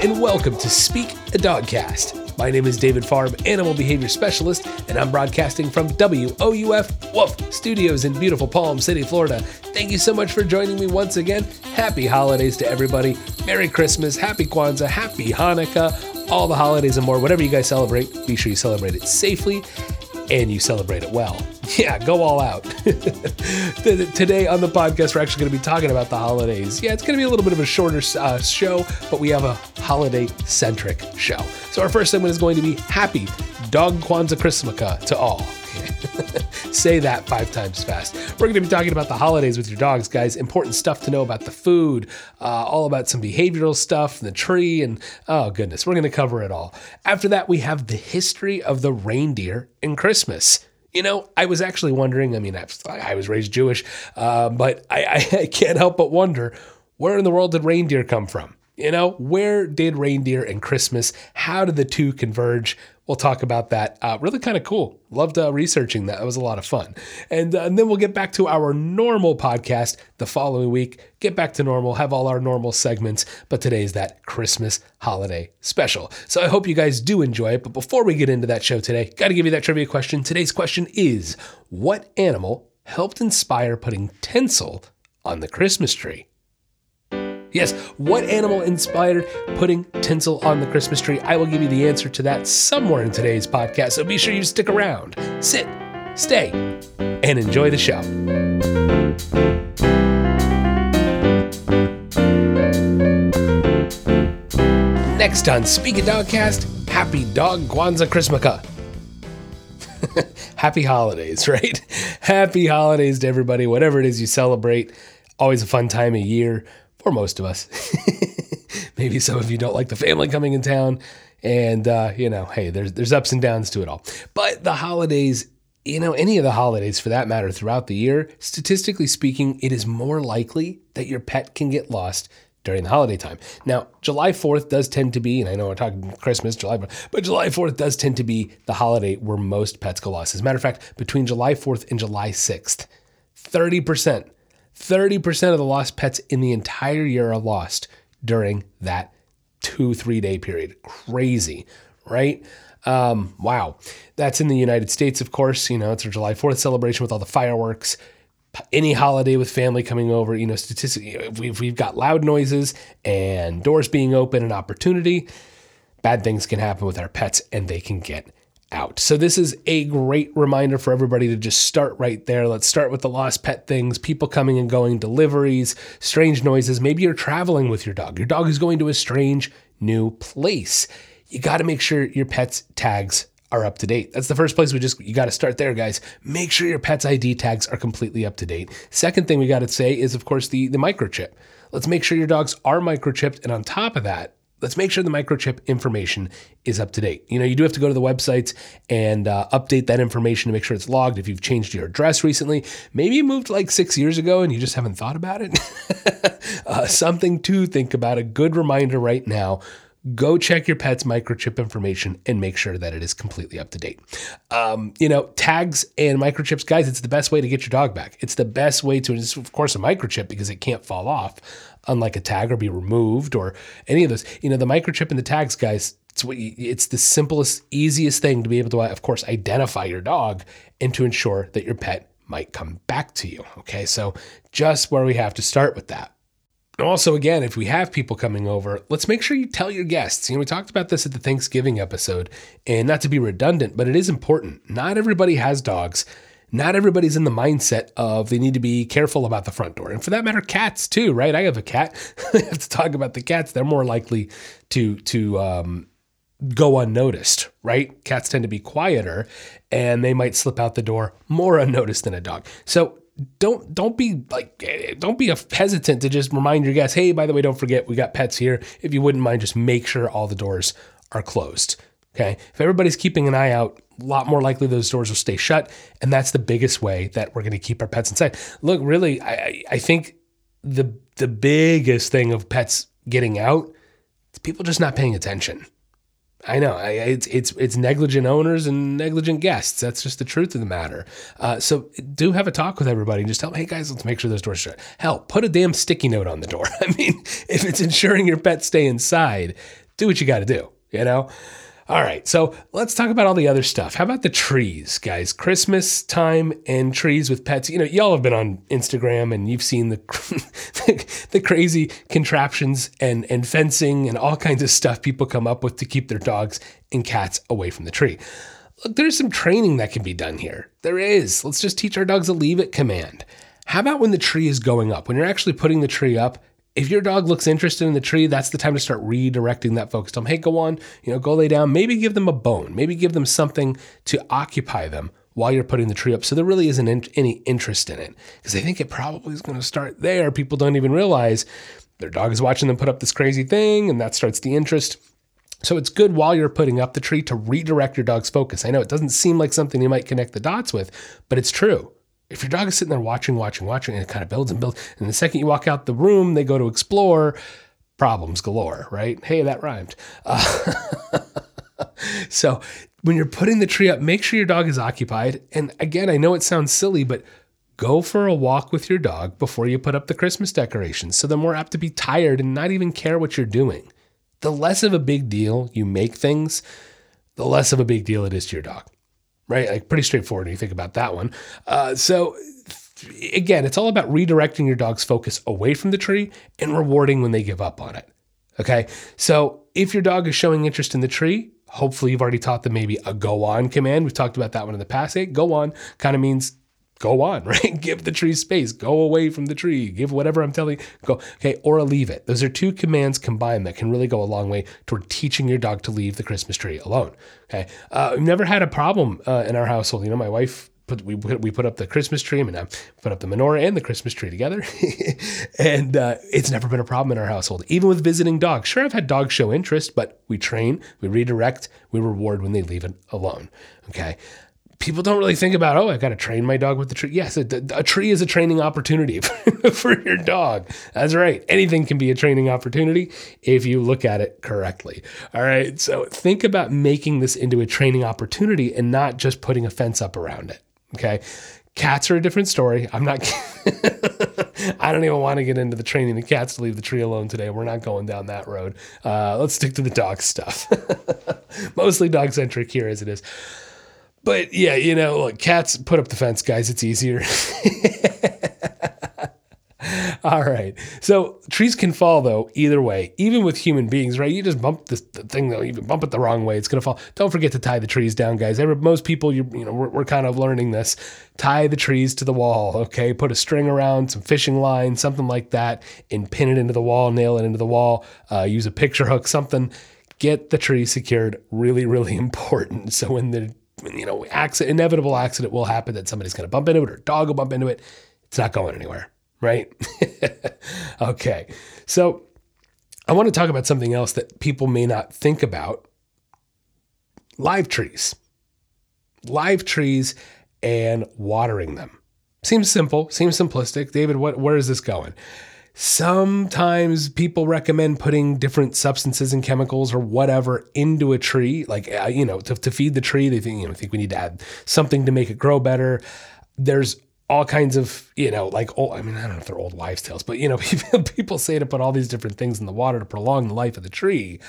and welcome to Speak a Dogcast. My name is David Farm, Animal Behavior Specialist, and I'm broadcasting from WOUF Wolf Studios in beautiful Palm City, Florida. Thank you so much for joining me once again. Happy holidays to everybody. Merry Christmas, Happy Kwanzaa, Happy Hanukkah, all the holidays and more. Whatever you guys celebrate, be sure you celebrate it safely and you celebrate it well. Yeah, go all out. Today on the podcast, we're actually going to be talking about the holidays. Yeah, it's going to be a little bit of a shorter uh, show, but we have a holiday centric show. So, our first segment is going to be Happy Dog Kwanzaa Christmaka to all. Say that five times fast. We're going to be talking about the holidays with your dogs, guys. Important stuff to know about the food, uh, all about some behavioral stuff, the tree, and oh, goodness, we're going to cover it all. After that, we have the history of the reindeer in Christmas. You know, I was actually wondering. I mean, I, I was raised Jewish, uh, but I, I can't help but wonder where in the world did reindeer come from? You know, where did reindeer and Christmas? How did the two converge? We'll talk about that. Uh, really kind of cool. Loved uh, researching that. It was a lot of fun. And, uh, and then we'll get back to our normal podcast the following week. Get back to normal, have all our normal segments. But today is that Christmas holiday special. So I hope you guys do enjoy it. But before we get into that show today, got to give you that trivia question. Today's question is What animal helped inspire putting tinsel on the Christmas tree? Yes, what animal inspired putting tinsel on the Christmas tree? I will give you the answer to that somewhere in today's podcast, so be sure you stick around, sit, stay, and enjoy the show. Next on Speak a Dogcast, Happy Dog Kwanzaa Christmaka. Happy holidays, right? Happy holidays to everybody, whatever it is you celebrate. Always a fun time of year for most of us. Maybe some of you don't like the family coming in town, and uh, you know, hey, there's there's ups and downs to it all. But the holidays, you know, any of the holidays for that matter, throughout the year, statistically speaking, it is more likely that your pet can get lost during the holiday time. Now, July 4th does tend to be, and I know we're talking Christmas, July, but July 4th does tend to be the holiday where most pets go lost. As a matter of fact, between July 4th and July 6th, 30% 30% of the lost pets in the entire year are lost during that two, three day period. Crazy, right? Um, wow. That's in the United States, of course. You know, it's our July 4th celebration with all the fireworks. Any holiday with family coming over, you know, statistically, if we've, we've got loud noises and doors being open and opportunity, bad things can happen with our pets and they can get out. So this is a great reminder for everybody to just start right there. Let's start with the lost pet things, people coming and going, deliveries, strange noises. Maybe you're traveling with your dog. Your dog is going to a strange new place. You got to make sure your pet's tags are up to date. That's the first place we just you got to start there, guys. Make sure your pet's ID tags are completely up to date. Second thing we got to say is of course the the microchip. Let's make sure your dogs are microchipped and on top of that, let's make sure the microchip information is up to date. You know, you do have to go to the websites and uh, update that information to make sure it's logged. If you've changed your address recently, maybe you moved like six years ago and you just haven't thought about it. uh, something to think about. A good reminder right now. Go check your pet's microchip information and make sure that it is completely up to date. Um, you know, tags and microchips, guys, it's the best way to get your dog back. It's the best way to, it's of course, a microchip because it can't fall off unlike a tag or be removed or any of those. You know, the microchip and the tags, guys, it's you, it's the simplest, easiest thing to be able to, of course, identify your dog and to ensure that your pet might come back to you. Okay, so just where we have to start with that. Also, again, if we have people coming over, let's make sure you tell your guests. You know, we talked about this at the Thanksgiving episode, and not to be redundant, but it is important. Not everybody has dogs not everybody's in the mindset of they need to be careful about the front door. And for that matter, cats too, right? I have a cat. To talk about the cats. They're more likely to to um, go unnoticed, right? Cats tend to be quieter and they might slip out the door more unnoticed than a dog. So don't don't be like don't be hesitant to just remind your guests, hey, by the way, don't forget we got pets here. If you wouldn't mind, just make sure all the doors are closed. Okay. If everybody's keeping an eye out, a lot more likely those doors will stay shut. And that's the biggest way that we're going to keep our pets inside. Look, really, I, I think the the biggest thing of pets getting out is people just not paying attention. I know I, it's it's it's negligent owners and negligent guests. That's just the truth of the matter. Uh, so do have a talk with everybody and just tell them, hey guys, let's make sure those doors shut. Hell, put a damn sticky note on the door. I mean, if it's ensuring your pets stay inside, do what you got to do, you know? All right, so let's talk about all the other stuff. How about the trees, guys? Christmas time and trees with pets. You know, y'all have been on Instagram and you've seen the the crazy contraptions and and fencing and all kinds of stuff people come up with to keep their dogs and cats away from the tree. Look, there's some training that can be done here. There is. Let's just teach our dogs a leave it command. How about when the tree is going up? When you're actually putting the tree up, if your dog looks interested in the tree, that's the time to start redirecting that focus. Tell them, hey, go on, you know, go lay down. Maybe give them a bone. Maybe give them something to occupy them while you're putting the tree up. So there really isn't in, any interest in it because they think it probably is going to start there. People don't even realize their dog is watching them put up this crazy thing, and that starts the interest. So it's good while you're putting up the tree to redirect your dog's focus. I know it doesn't seem like something you might connect the dots with, but it's true if your dog is sitting there watching, watching, watching, and it kind of builds and builds, and the second you walk out the room, they go to explore, problems galore, right? Hey, that rhymed. Uh, so when you're putting the tree up, make sure your dog is occupied. And again, I know it sounds silly, but go for a walk with your dog before you put up the Christmas decorations. So they're more apt to be tired and not even care what you're doing. The less of a big deal you make things, the less of a big deal it is to your dog right? Like pretty straightforward when you think about that one. Uh, so again, it's all about redirecting your dog's focus away from the tree and rewarding when they give up on it. Okay. So if your dog is showing interest in the tree, hopefully you've already taught them maybe a go on command. We've talked about that one in the past. Hey, go on kind of means go on, right? Give the tree space, go away from the tree, give whatever I'm telling you, go, okay, or leave it. Those are two commands combined that can really go a long way toward teaching your dog to leave the Christmas tree alone. Okay. Uh, we've never had a problem uh, in our household. You know, my wife Put, we put, we put up the Christmas tree. I mean, I put up the menorah and the Christmas tree together, and uh, it's never been a problem in our household. Even with visiting dogs, sure, I've had dogs show interest, but we train, we redirect, we reward when they leave it alone. Okay, people don't really think about, oh, I've got to train my dog with the tree. Yes, a, a tree is a training opportunity for your dog. That's right. Anything can be a training opportunity if you look at it correctly. All right. So think about making this into a training opportunity and not just putting a fence up around it. Okay. Cats are a different story. I'm not, I don't even want to get into the training the cats to leave the tree alone today. We're not going down that road. Uh, let's stick to the dog stuff. Mostly dog centric here as it is. But yeah, you know, look, cats put up the fence, guys. It's easier. All right. So trees can fall though, either way, even with human beings, right? You just bump this the thing though, even bump it the wrong way, it's gonna fall. Don't forget to tie the trees down, guys. Every, most people, you you know, we're, we're kind of learning this. Tie the trees to the wall, okay? Put a string around, some fishing line, something like that, and pin it into the wall, nail it into the wall. Uh, use a picture hook, something. Get the tree secured. Really, really important. So when the you know, accident, inevitable accident will happen that somebody's going to bump into it or a dog will bump into it. It's not going anywhere, right? okay. So I want to talk about something else that people may not think about live trees. Live trees and watering them. Seems simple, seems simplistic. David, what, where is this going? Sometimes people recommend putting different substances and chemicals or whatever into a tree, like uh, you know, to, to feed the tree. They think you know think we need to add something to make it grow better. There's all kinds of you know like old, I mean I don't know if they're old wives' tales, but you know people, people say to put all these different things in the water to prolong the life of the tree.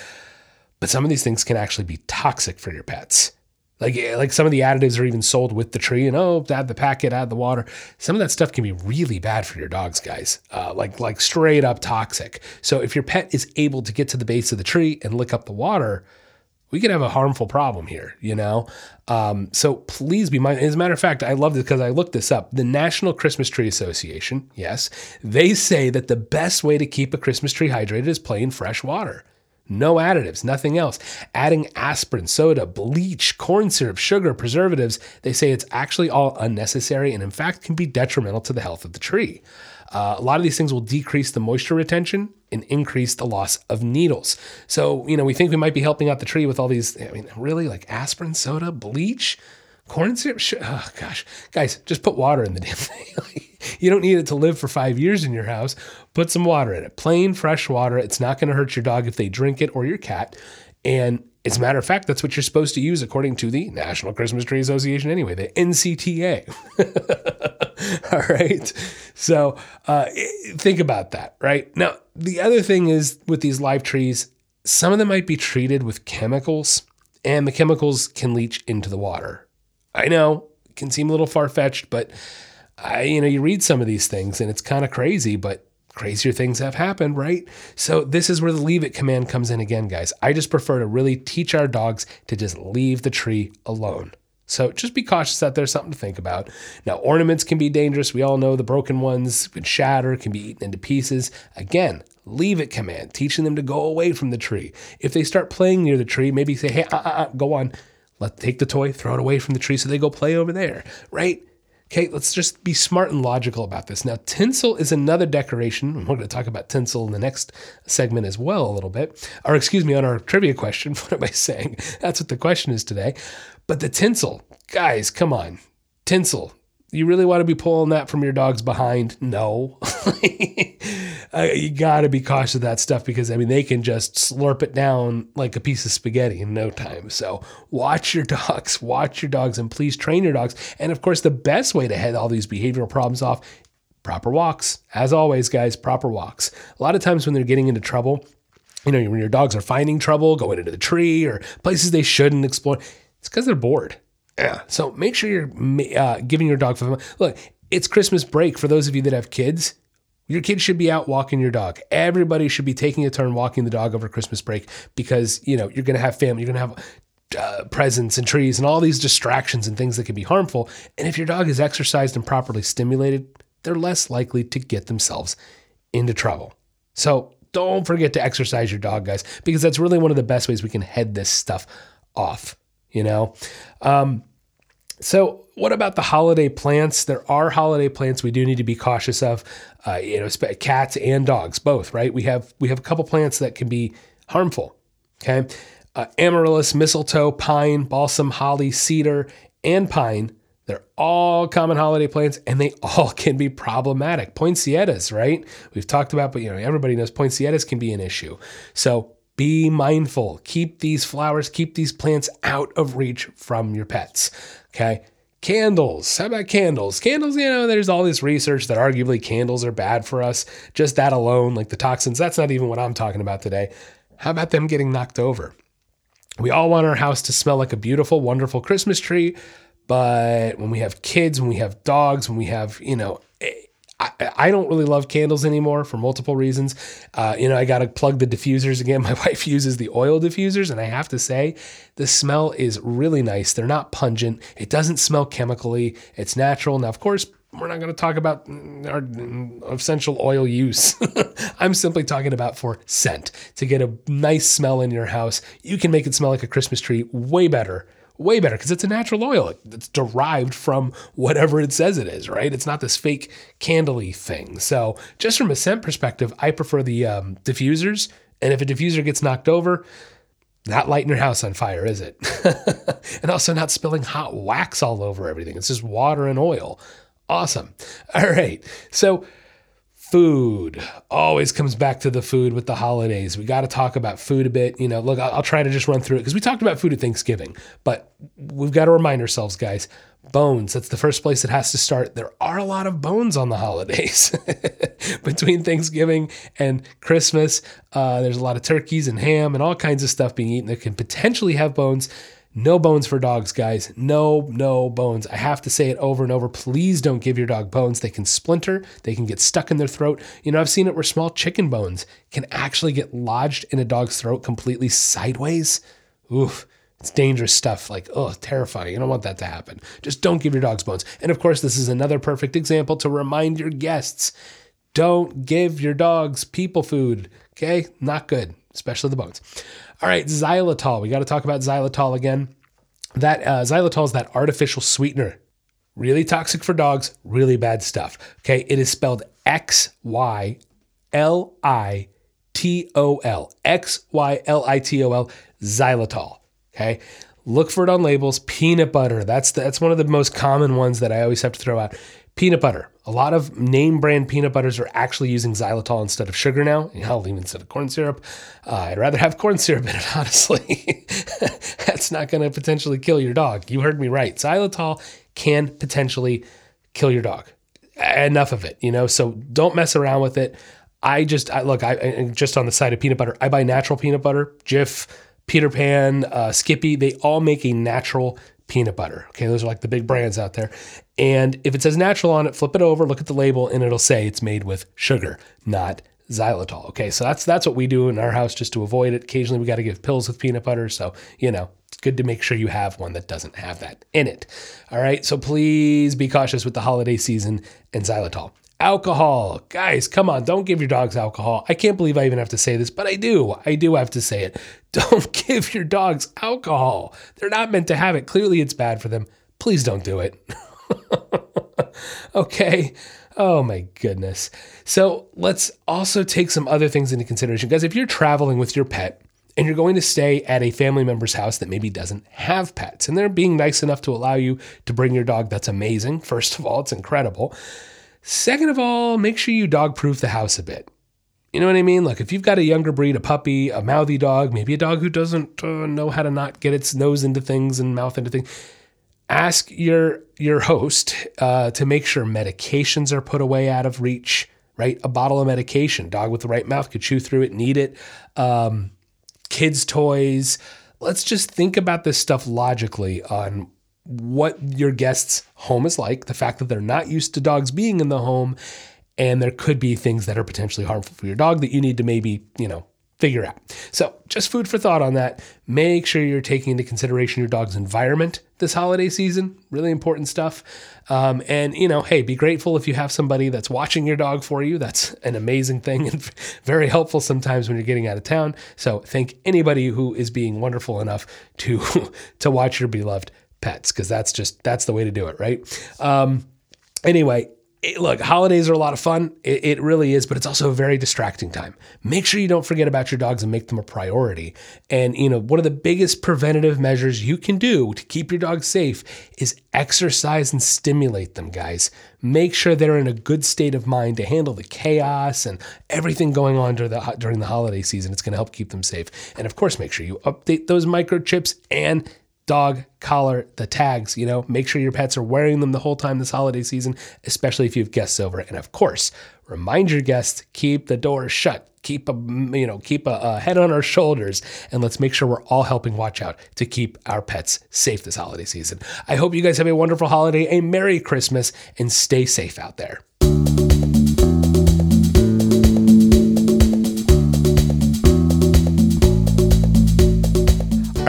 But some of these things can actually be toxic for your pets. Like, eh, like some of the additives are even sold with the tree, and oh, add the packet, add the water. Some of that stuff can be really bad for your dogs, guys. Uh, like, like straight up toxic. So if your pet is able to get to the base of the tree and lick up the water, we could have a harmful problem here, you know? Um, so please be mindful. As a matter of fact, I love this because I looked this up. The National Christmas Tree Association, yes, they say that the best way to keep a Christmas tree hydrated is plain fresh water. No additives, nothing else. Adding aspirin, soda, bleach, corn syrup, sugar, preservatives, they say it's actually all unnecessary and, in fact, can be detrimental to the health of the tree. Uh, a lot of these things will decrease the moisture retention and increase the loss of needles. So, you know, we think we might be helping out the tree with all these, I mean, really like aspirin, soda, bleach, corn syrup. Oh, gosh. Guys, just put water in the damn thing. You don't need it to live for five years in your house. Put some water in it, plain fresh water. It's not going to hurt your dog if they drink it or your cat. And as a matter of fact, that's what you're supposed to use according to the National Christmas Tree Association, anyway, the NCTA. All right. So uh, think about that, right? Now, the other thing is with these live trees, some of them might be treated with chemicals, and the chemicals can leach into the water. I know it can seem a little far fetched, but I, you know, you read some of these things and it's kind of crazy, but crazier things have happened, right? So this is where the leave it command comes in again, guys. I just prefer to really teach our dogs to just leave the tree alone. So just be cautious that there's something to think about. Now, ornaments can be dangerous. We all know the broken ones can shatter, can be eaten into pieces. Again, leave it command, teaching them to go away from the tree. If they start playing near the tree, maybe say, hey, uh, uh, uh, go on. let's take the toy, throw it away from the tree so they go play over there, right? Okay, let's just be smart and logical about this. Now, tinsel is another decoration. We're going to talk about tinsel in the next segment as well, a little bit. Or, excuse me, on our trivia question. What am I saying? That's what the question is today. But the tinsel, guys, come on. Tinsel, you really want to be pulling that from your dog's behind? No. uh, you got to be cautious of that stuff because, I mean, they can just slurp it down like a piece of spaghetti in no time. So watch your dogs, watch your dogs, and please train your dogs. And of course, the best way to head all these behavioral problems off proper walks. As always, guys, proper walks. A lot of times when they're getting into trouble, you know, when your dogs are finding trouble, going into the tree or places they shouldn't explore, it's because they're bored yeah. So make sure you're uh, giving your dog fun. Look, it's Christmas break for those of you that have kids. Your kids should be out walking your dog. Everybody should be taking a turn walking the dog over Christmas break because you know you're going to have family. You're going to have uh, presents and trees and all these distractions and things that can be harmful. And if your dog is exercised and properly stimulated, they're less likely to get themselves into trouble. So don't forget to exercise your dog, guys, because that's really one of the best ways we can head this stuff off. You know. Um, so, what about the holiday plants? There are holiday plants we do need to be cautious of. Uh, you know, cats and dogs, both. Right? We have we have a couple plants that can be harmful. Okay, uh, amaryllis, mistletoe, pine, balsam, holly, cedar, and pine. They're all common holiday plants, and they all can be problematic. Poinsettias, right? We've talked about, but you know, everybody knows poinsettias can be an issue. So be mindful. Keep these flowers, keep these plants out of reach from your pets. Okay. Candles. How about candles? Candles, you know, there's all this research that arguably candles are bad for us. Just that alone, like the toxins, that's not even what I'm talking about today. How about them getting knocked over? We all want our house to smell like a beautiful, wonderful Christmas tree. But when we have kids, when we have dogs, when we have, you know, I, I don't really love candles anymore for multiple reasons. Uh, you know, I got to plug the diffusers again. My wife uses the oil diffusers, and I have to say, the smell is really nice. They're not pungent. It doesn't smell chemically. It's natural. Now, of course, we're not going to talk about our essential oil use. I'm simply talking about for scent to get a nice smell in your house. You can make it smell like a Christmas tree way better way better because it's a natural oil. It's derived from whatever it says it is, right? It's not this fake candly thing. So, just from a scent perspective, I prefer the um, diffusers. And if a diffuser gets knocked over, not lighting your house on fire, is it? and also not spilling hot wax all over everything. It's just water and oil. Awesome. All right. So, food always comes back to the food with the holidays. We got to talk about food a bit. You know, look, I'll, I'll try to just run through it because we talked about food at Thanksgiving, but we've got to remind ourselves, guys. Bones, that's the first place it has to start. There are a lot of bones on the holidays. Between Thanksgiving and Christmas, uh, there's a lot of turkeys and ham and all kinds of stuff being eaten that can potentially have bones. No bones for dogs, guys. No, no bones. I have to say it over and over. Please don't give your dog bones. They can splinter, they can get stuck in their throat. You know, I've seen it where small chicken bones can actually get lodged in a dog's throat completely sideways. Oof. It's dangerous stuff, like, oh, terrifying. You don't want that to happen. Just don't give your dogs bones. And of course, this is another perfect example to remind your guests don't give your dogs people food. Okay? Not good, especially the bones. All right, xylitol. We got to talk about xylitol again. That uh, xylitol is that artificial sweetener. Really toxic for dogs, really bad stuff. Okay, it is spelled X Y L I T O L. X Y L I T O L, xylitol. Okay, look for it on labels. Peanut butter. That's the, that's one of the most common ones that I always have to throw out. Peanut butter. A lot of name brand peanut butters are actually using xylitol instead of sugar now. Hell, even instead of corn syrup. Uh, I'd rather have corn syrup in it, honestly. That's not going to potentially kill your dog. You heard me right. Xylitol can potentially kill your dog. Enough of it, you know? So don't mess around with it. I just I, look. I just on the side of peanut butter. I buy natural peanut butter. Jif, Peter Pan, uh, Skippy. They all make a natural peanut butter. Okay, those are like the big brands out there. And if it says natural on it, flip it over, look at the label, and it'll say it's made with sugar, not xylitol. Okay, so that's that's what we do in our house just to avoid it. Occasionally, we got to give pills with peanut butter, so you know it's good to make sure you have one that doesn't have that in it. All right, so please be cautious with the holiday season and xylitol. Alcohol. Guys, come on, don't give your dogs alcohol. I can't believe I even have to say this, but I do. I do have to say it. Don't give your dogs alcohol. They're not meant to have it. Clearly, it's bad for them. Please don't do it. okay. Oh my goodness. So let's also take some other things into consideration. Guys, if you're traveling with your pet, and you're going to stay at a family member's house that maybe doesn't have pets, and they're being nice enough to allow you to bring your dog, that's amazing. First of all, it's incredible. Second of all, make sure you dog proof the house a bit. You know what I mean? Like if you've got a younger breed, a puppy, a mouthy dog, maybe a dog who doesn't uh, know how to not get its nose into things and mouth into things, ask your your host uh, to make sure medications are put away out of reach. Right, a bottle of medication, dog with the right mouth could chew through it, need it. Um, kids' toys. Let's just think about this stuff logically on what your guest's home is like, the fact that they're not used to dogs being in the home, and there could be things that are potentially harmful for your dog that you need to maybe, you know, figure out. So, just food for thought on that. Make sure you're taking into consideration your dog's environment this holiday season. Really important stuff. Um, and, you know, hey, be grateful if you have somebody that's watching your dog for you. That's an amazing thing and very helpful sometimes when you're getting out of town. So, thank anybody who is being wonderful enough to to watch your beloved pets because that's just that's the way to do it, right? Um, anyway, it, look, holidays are a lot of fun. It, it, really is, but it's also a very distracting time. Make sure you don't forget about your dogs and make them a priority. And, you know, one of the biggest preventative measures you can do to keep your dog safe is exercise and stimulate them, guys. Make sure they're in a good state of mind to handle the chaos and everything going on during the, during the holiday season. It's going to help keep them safe. And of course, make sure you update those microchips and dog collar, the tags, you know, make sure your pets are wearing them the whole time this holiday season, especially if you have guests over. And of course, remind your guests, keep the doors shut, keep a, you know, keep a, a head on our shoulders, and let's make sure we're all helping watch out to keep our pets safe this holiday season. I hope you guys have a wonderful holiday, a Merry Christmas, and stay safe out there.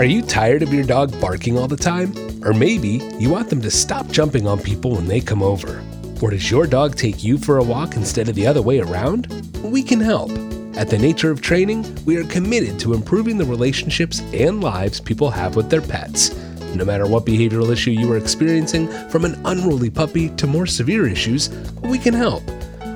Are you tired of your dog barking all the time? Or maybe you want them to stop jumping on people when they come over? Or does your dog take you for a walk instead of the other way around? We can help. At The Nature of Training, we are committed to improving the relationships and lives people have with their pets. No matter what behavioral issue you are experiencing, from an unruly puppy to more severe issues, we can help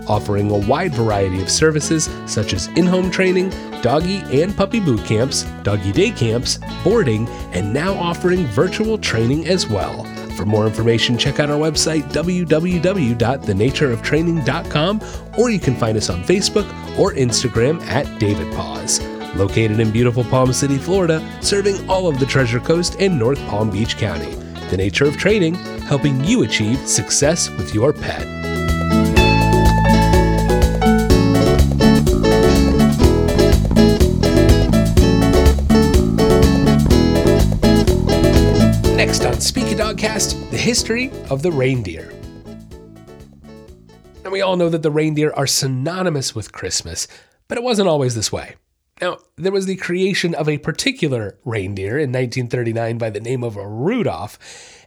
offering a wide variety of services such as in home training, doggy and puppy boot camps, doggy day camps, boarding, and now offering virtual training as well. For more information, check out our website, www.thenatureoftraining.com, or you can find us on Facebook or Instagram at David Paws. Located in beautiful Palm City, Florida, serving all of the Treasure Coast and North Palm Beach County. The Nature of Training, helping you achieve success with your pet. Next on Speak a Dogcast, the history of the reindeer. And we all know that the reindeer are synonymous with Christmas, but it wasn't always this way. Now, there was the creation of a particular reindeer in 1939 by the name of Rudolph,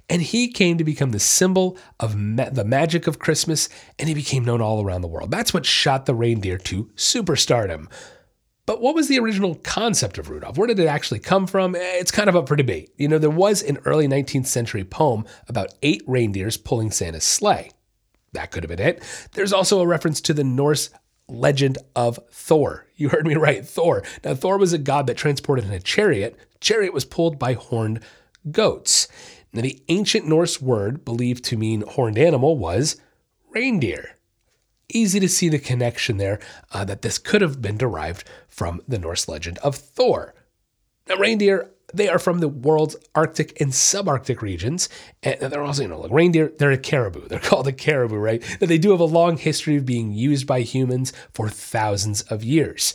and he came to become the symbol of ma- the magic of Christmas, and he became known all around the world. That's what shot the reindeer to superstardom. But what was the original concept of Rudolph? Where did it actually come from? Eh, it's kind of up for debate. You know, there was an early 19th century poem about eight reindeers pulling Santa's sleigh. That could have been it. There's also a reference to the Norse legend of Thor. You heard me right, Thor. Now, Thor was a god that transported in a chariot. Chariot was pulled by horned goats. Now, the ancient Norse word believed to mean horned animal was reindeer easy to see the connection there uh, that this could have been derived from the Norse legend of Thor. Now, reindeer they are from the world's Arctic and subarctic regions. And they're also, you know, like reindeer, they're a caribou. They're called a caribou, right? But they do have a long history of being used by humans for thousands of years.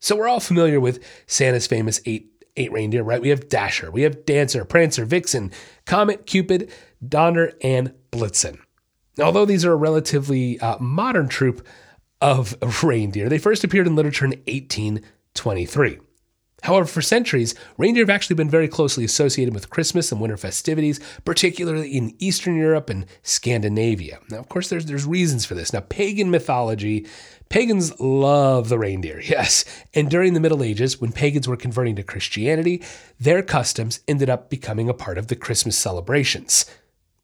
So we're all familiar with Santa's famous eight eight reindeer, right? We have Dasher, we have Dancer, Prancer, Vixen, Comet, Cupid, Donner, and Blitzen. Although these are a relatively uh, modern troop of reindeer, they first appeared in literature in 1823. However, for centuries, reindeer have actually been very closely associated with Christmas and winter festivities, particularly in Eastern Europe and Scandinavia. Now, of course, there's, there's reasons for this. Now, pagan mythology, pagans love the reindeer, yes. And during the Middle Ages, when pagans were converting to Christianity, their customs ended up becoming a part of the Christmas celebrations.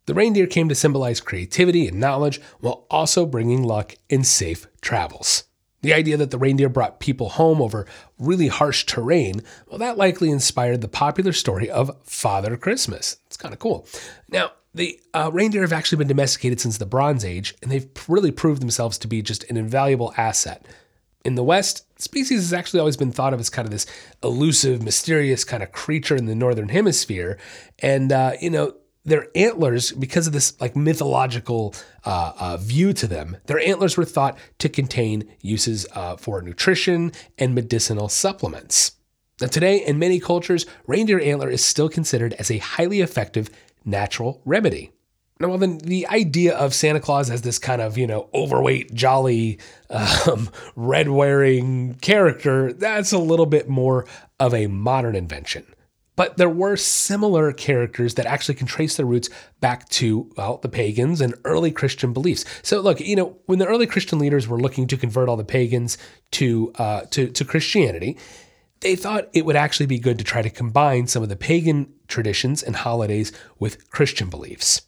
The reindeer came to symbolize creativity and knowledge while also bringing luck and safe travels. The idea that the reindeer brought people home over really harsh terrain, well, that likely inspired the popular story of Father Christmas. It's kind of cool. Now, the uh, reindeer have actually been domesticated since the Bronze Age, and they've really proved themselves to be just an invaluable asset. In the West, species has actually always been thought of as kind of this elusive, mysterious kind of creature in the Northern Hemisphere. And, uh, you know, their antlers, because of this like mythological uh, uh, view to them, their antlers were thought to contain uses uh, for nutrition and medicinal supplements. Now, today, in many cultures, reindeer antler is still considered as a highly effective natural remedy. Now, well, then the idea of Santa Claus as this kind of, you know, overweight, jolly, um, red wearing character, that's a little bit more of a modern invention. But there were similar characters that actually can trace their roots back to, well, the pagans and early Christian beliefs. So, look, you know, when the early Christian leaders were looking to convert all the pagans to, uh, to, to Christianity, they thought it would actually be good to try to combine some of the pagan traditions and holidays with Christian beliefs.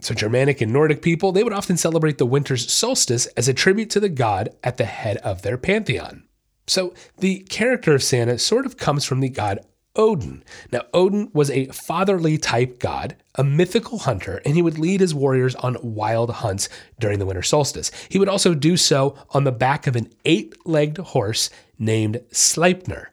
So, Germanic and Nordic people, they would often celebrate the winter's solstice as a tribute to the god at the head of their pantheon. So, the character of Santa sort of comes from the god Odin. Now, Odin was a fatherly type god, a mythical hunter, and he would lead his warriors on wild hunts during the winter solstice. He would also do so on the back of an eight legged horse named Sleipnir.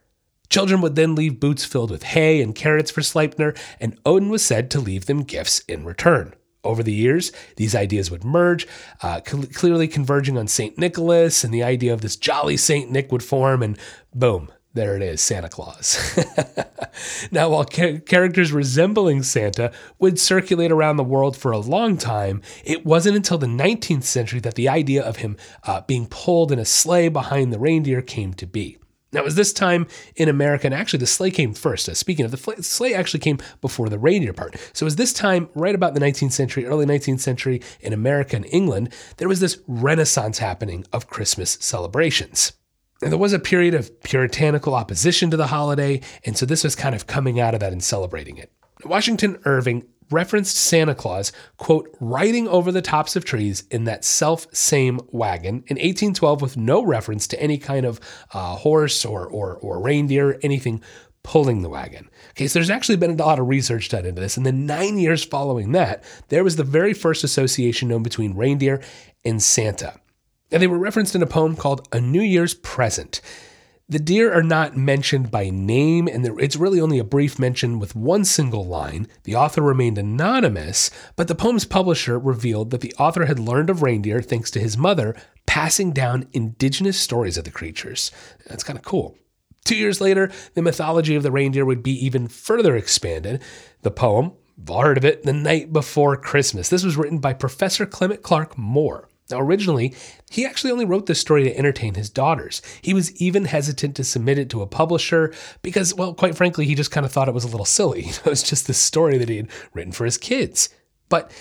Children would then leave boots filled with hay and carrots for Sleipnir, and Odin was said to leave them gifts in return. Over the years, these ideas would merge, uh, cl- clearly converging on St. Nicholas, and the idea of this jolly St. Nick would form, and boom, there it is, Santa Claus. now, while ca- characters resembling Santa would circulate around the world for a long time, it wasn't until the 19th century that the idea of him uh, being pulled in a sleigh behind the reindeer came to be. Now, it was this time in America, and actually the sleigh came first. Uh, speaking of, the fl- sleigh actually came before the reindeer part. So it was this time, right about the 19th century, early 19th century in America and England, there was this renaissance happening of Christmas celebrations. And there was a period of puritanical opposition to the holiday, and so this was kind of coming out of that and celebrating it. Washington Irving referenced Santa Claus, quote, riding over the tops of trees in that self same wagon in 1812 with no reference to any kind of uh, horse or, or, or reindeer, anything pulling the wagon. Okay, so there's actually been a lot of research done into this. And then nine years following that, there was the very first association known between reindeer and Santa and they were referenced in a poem called A New Year's Present. The deer are not mentioned by name, and it's really only a brief mention with one single line. The author remained anonymous, but the poem's publisher revealed that the author had learned of reindeer thanks to his mother passing down indigenous stories of the creatures. That's kind of cool. Two years later, the mythology of the reindeer would be even further expanded. The poem, you've heard of it, The Night Before Christmas. This was written by Professor Clement Clarke Moore. Now, originally, he actually only wrote this story to entertain his daughters. He was even hesitant to submit it to a publisher because, well, quite frankly, he just kind of thought it was a little silly. it was just this story that he had written for his kids. But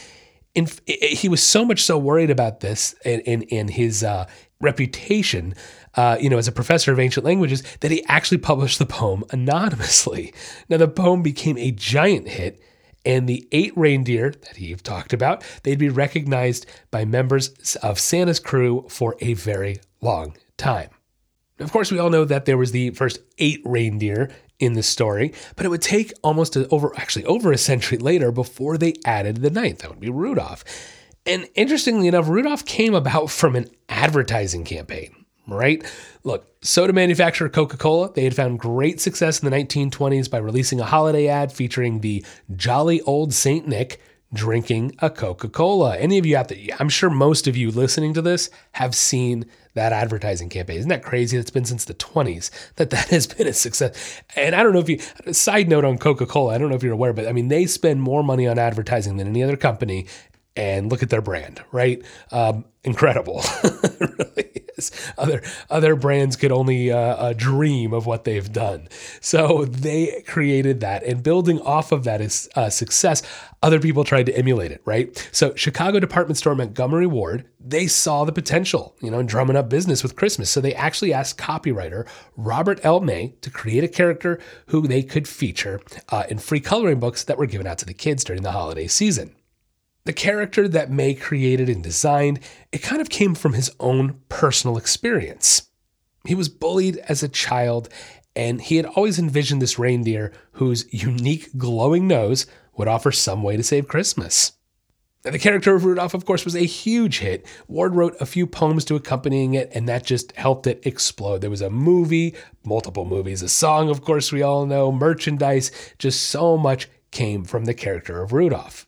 in, he was so much so worried about this and, and, and his uh, reputation, uh, you know, as a professor of ancient languages, that he actually published the poem anonymously. Now, the poem became a giant hit and the eight reindeer that he talked about, they'd be recognized by members of Santa's crew for a very long time. Of course, we all know that there was the first eight reindeer in the story, but it would take almost a, over, actually over a century later before they added the ninth. That would be Rudolph. And interestingly enough, Rudolph came about from an advertising campaign. Right? Look, soda manufacturer Coca Cola, they had found great success in the 1920s by releasing a holiday ad featuring the jolly old Saint Nick drinking a Coca Cola. Any of you out there, I'm sure most of you listening to this have seen that advertising campaign. Isn't that crazy? It's been since the 20s that that has been a success. And I don't know if you, side note on Coca Cola, I don't know if you're aware, but I mean, they spend more money on advertising than any other company. And look at their brand, right? Um, incredible. really Other other brands could only uh, uh, dream of what they've done. So they created that, and building off of that is uh, success. Other people tried to emulate it, right? So Chicago department store Montgomery Ward, they saw the potential, you know, in drumming up business with Christmas. So they actually asked copywriter Robert L. May to create a character who they could feature uh, in free coloring books that were given out to the kids during the holiday season. The character that May created and designed, it kind of came from his own personal experience. He was bullied as a child, and he had always envisioned this reindeer whose unique glowing nose would offer some way to save Christmas. The character of Rudolph, of course, was a huge hit. Ward wrote a few poems to accompanying it, and that just helped it explode. There was a movie, multiple movies, a song, of course, we all know, merchandise, just so much came from the character of Rudolph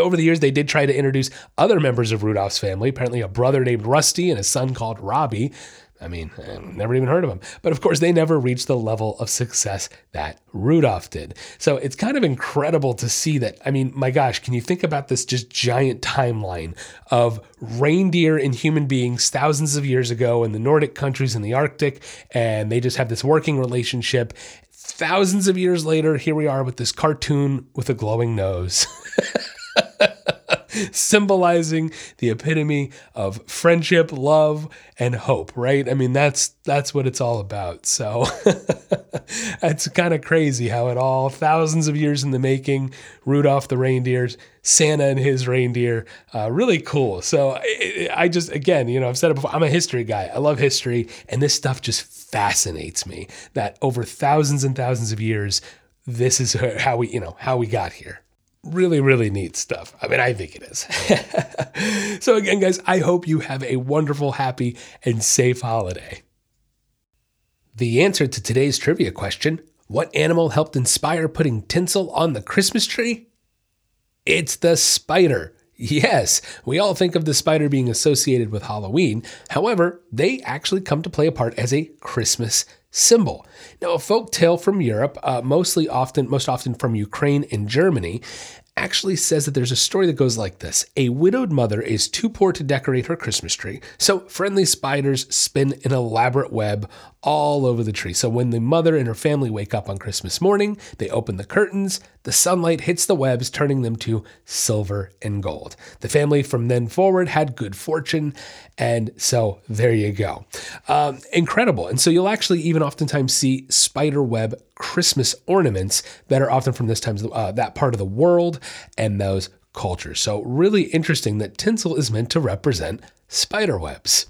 over the years, they did try to introduce other members of Rudolph's family, apparently a brother named Rusty and a son called Robbie. I mean, I've never even heard of them. But of course, they never reached the level of success that Rudolph did. So it's kind of incredible to see that. I mean, my gosh, can you think about this just giant timeline of reindeer and human beings thousands of years ago in the Nordic countries in the Arctic, and they just have this working relationship. Thousands of years later, here we are with this cartoon with a glowing nose. symbolizing the epitome of friendship, love, and hope, right? I mean, that's that's what it's all about. So it's kind of crazy how it all thousands of years in the making, Rudolph the reindeers, Santa and his reindeer, uh, really cool. So I, I just again, you know, I've said it before. I'm a history guy. I love history, and this stuff just fascinates me. That over thousands and thousands of years, this is how we, you know, how we got here really, really neat stuff. I mean, I think it is. so, again, guys, I hope you have a wonderful, happy, and safe holiday. The answer to today's trivia question what animal helped inspire putting tinsel on the Christmas tree? It's the spider. Yes, we all think of the spider being associated with Halloween. However, they actually come to play a part as a Christmas symbol. Now, a folk tale from Europe, uh, mostly often, most often from Ukraine and Germany, actually says that there's a story that goes like this A widowed mother is too poor to decorate her Christmas tree, so friendly spiders spin an elaborate web all over the tree. So when the mother and her family wake up on Christmas morning, they open the curtains, the sunlight hits the webs, turning them to silver and gold. The family from then forward had good fortune, and so there you go. Um, incredible. And so you'll actually even oftentimes see spider web Christmas ornaments that are often from this time, uh, that part of the world and those cultures. So really interesting that tinsel is meant to represent spider webs.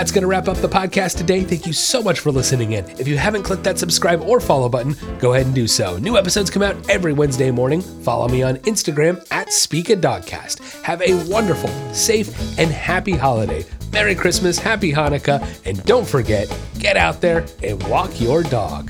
That's going to wrap up the podcast today. Thank you so much for listening in. If you haven't clicked that subscribe or follow button, go ahead and do so. New episodes come out every Wednesday morning. Follow me on Instagram at Speak Dogcast. Have a wonderful, safe, and happy holiday. Merry Christmas, Happy Hanukkah, and don't forget, get out there and walk your dog.